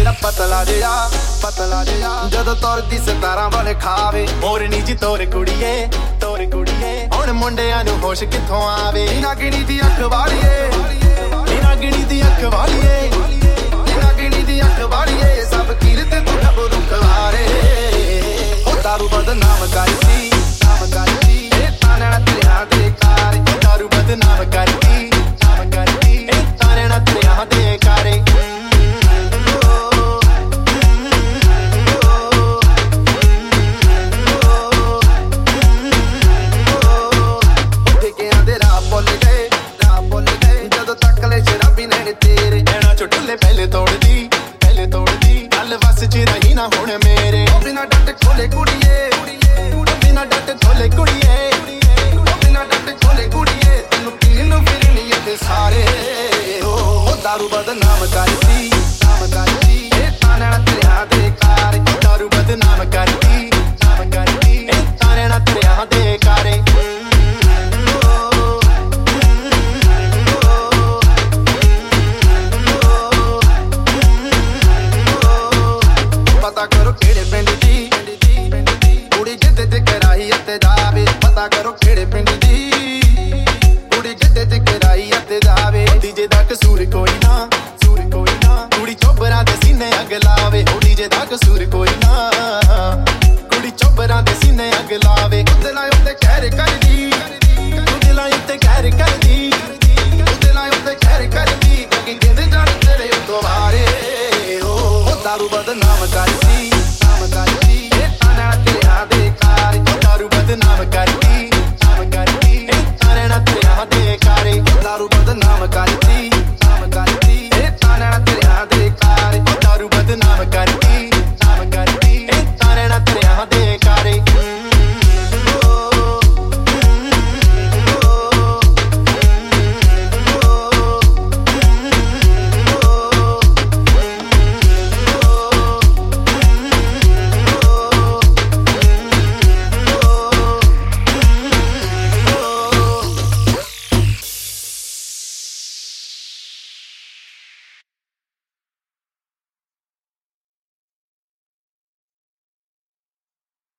ਮੇਰਾ ਪਤਲਾ ਜਿਹਾ ਪਤਲਾ ਜਿਹਾ। ਜਦੋਂ ਤੁਰਦੀ ਸਤਾਰਾਂ ਵਾਲੇ ਖਾਵੇ ਮੋਰਨੀ ਜੀ ਤੋਰ ਕੁੜੀਏ ਤੋਰ ਕੁੜੀਏ। ਹੁਣ ਮੁੰਡਿਆਂ ਨੂੰ ਹੋਸ਼ ਕਿੱਥੋਂ ਆਵੇ? ਨਾਗਣੀ ਦੀ ਅੱਖ ਵਾਲੀਏ। ਗੱਲ ਵਸ ਚ ਰਹੀ ਨਾ ਹੁਣ ਮੇਰੇ। ਉਹ ਬਿਨਾ ਡੱਟ ਖੋਲੇ ਕੁੜੀਏ ਬਿਨਾ ਡੱਟ ਖੋਲੇ ਕੁੜੀਏ ਉਹ ਬਿਨਾ ਡੱਟ ਖੋਲੇ ਕੁੜੀਏ, ਤੈਨੂੰ ਪੀਣ ਨੂੰ ਫਿਰਨੀ ਇੱਥੇ ਸਾਰੇ। ਉਹ ਦਾਰੂ ਬਦਨਾਮ ਕਰਦੀ ਨਾਮ ਕਰਦੀ ਕਰਾਈ ਅਤੇ ਜਾਵੇ। ਪਤਾ ਕਰੋ ਕਿਹੜੇ ਪਿੰਡ ਦੀ ਕੁੜੀ ਜਿੱਦੇ ਤੇ ਕਰਾਈ ਅਤੇ ਜਾਵੇ। ਡੀਜੇ ਦਾ ਕਸੂਰ ਕੋਈ ਨਾ ਸੂਰ ਕੋਈ ਨਾ। ਕੁੜੀ ਚੋਬਰਾਂ ਦੇ ਸੀਨੇ ਅੱਗ ਲਾਵੇ। ਉਹ ਡੀਜੇ ਦਾ ਕਸੂਰ ਕੋਈ ਨਾ। ਕੁੜੀ ਚੋਬਰਾਂ ਦੇ ਸੀਨੇ ਅੱਗ ਲਾਵੇ। ਦਿਲਾਂ ਉੱਤੇ ਕਹਿਰ ਕਰਦੀ ਤੂੰ ਦਿਲਾਂ ਉੱਤੇ ਕਹਿਰ ਕਰਦੀ ਦਿਲਾਂ ਉੱਤੇ ਕਹਿਰ ਕਰਦੀ। ਕਿ ਕਹਿੰਦੇ ਜਾਣ ਤੇਰੇ ਤੋਂ ਬਾਰੇ ਉਹ ਦਾਰੂ ਬਦਨਾਮ ਕਰਦੀ। the namakali